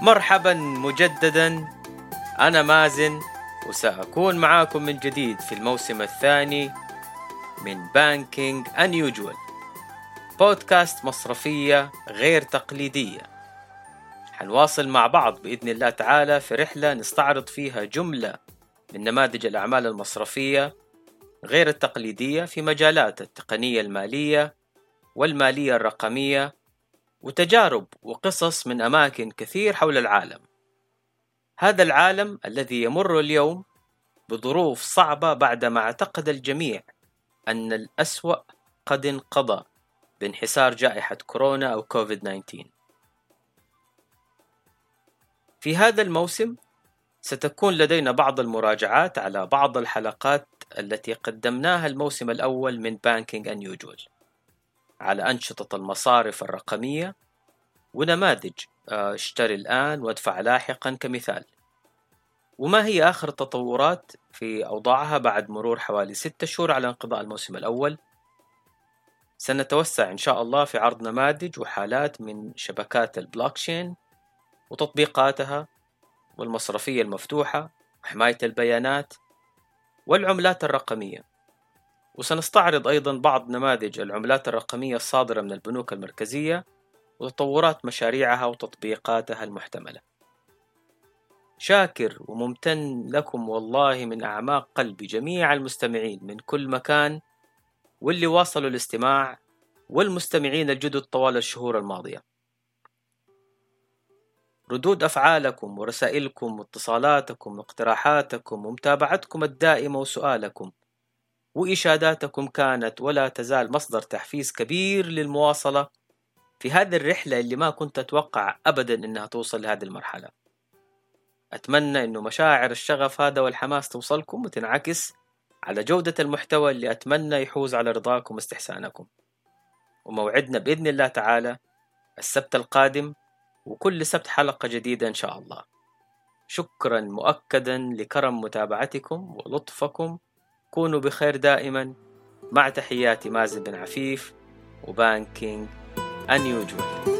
مرحبا مجددا. أنا مازن وسأكون معاكم من جديد في الموسم الثاني من بانكينج Unusual بودكاست مصرفية غير تقليدية. حنواصل مع بعض بإذن الله تعالى في رحلة نستعرض فيها جملة من نماذج الأعمال المصرفية غير التقليدية في مجالات التقنية المالية والمالية الرقمية وتجارب وقصص من أماكن كثير حول العالم. هذا العالم الذي يمر اليوم بظروف صعبة بعدما اعتقد الجميع أن الأسوأ قد انقضى بانحسار جائحة كورونا أو كوفيد 19 في هذا الموسم ستكون لدينا بعض المراجعات على بعض الحلقات التي قدمناها الموسم الأول من Banking Unusual على أنشطة المصارف الرقمية ونماذج. آه، اشتري الآن وادفع لاحقا كمثال. وما هي آخر التطورات في أوضاعها بعد مرور حوالي ستة شهور على انقضاء الموسم الأول؟ سنتوسع إن شاء الله في عرض نماذج وحالات من شبكات البلوكشين وتطبيقاتها والمصرفية المفتوحة وحماية البيانات والعملات الرقمية. وسنستعرض أيضا بعض نماذج العملات الرقمية الصادرة من البنوك المركزية وتطورات مشاريعها وتطبيقاتها المحتملة. شاكر وممتن لكم والله من أعماق قلبي جميع المستمعين من كل مكان واللي واصلوا الاستماع والمستمعين الجدد طوال الشهور الماضية. ردود أفعالكم ورسائلكم واتصالاتكم واقتراحاتكم ومتابعتكم الدائمة وسؤالكم وإشاداتكم كانت ولا تزال مصدر تحفيز كبير للمواصلة في هذه الرحلة اللي ما كنت أتوقع أبدا إنها توصل لهذه المرحلة. أتمنى إنه مشاعر الشغف هذا والحماس توصلكم وتنعكس على جودة المحتوى اللي أتمنى يحوز على رضاكم واستحسانكم. وموعدنا بإذن الله تعالى السبت القادم وكل سبت حلقة جديدة إن شاء الله. شكرا مؤكدا لكرم متابعتكم ولطفكم. كونوا بخير دائما. مع تحياتي مازن بن عفيف وبانكينج unusual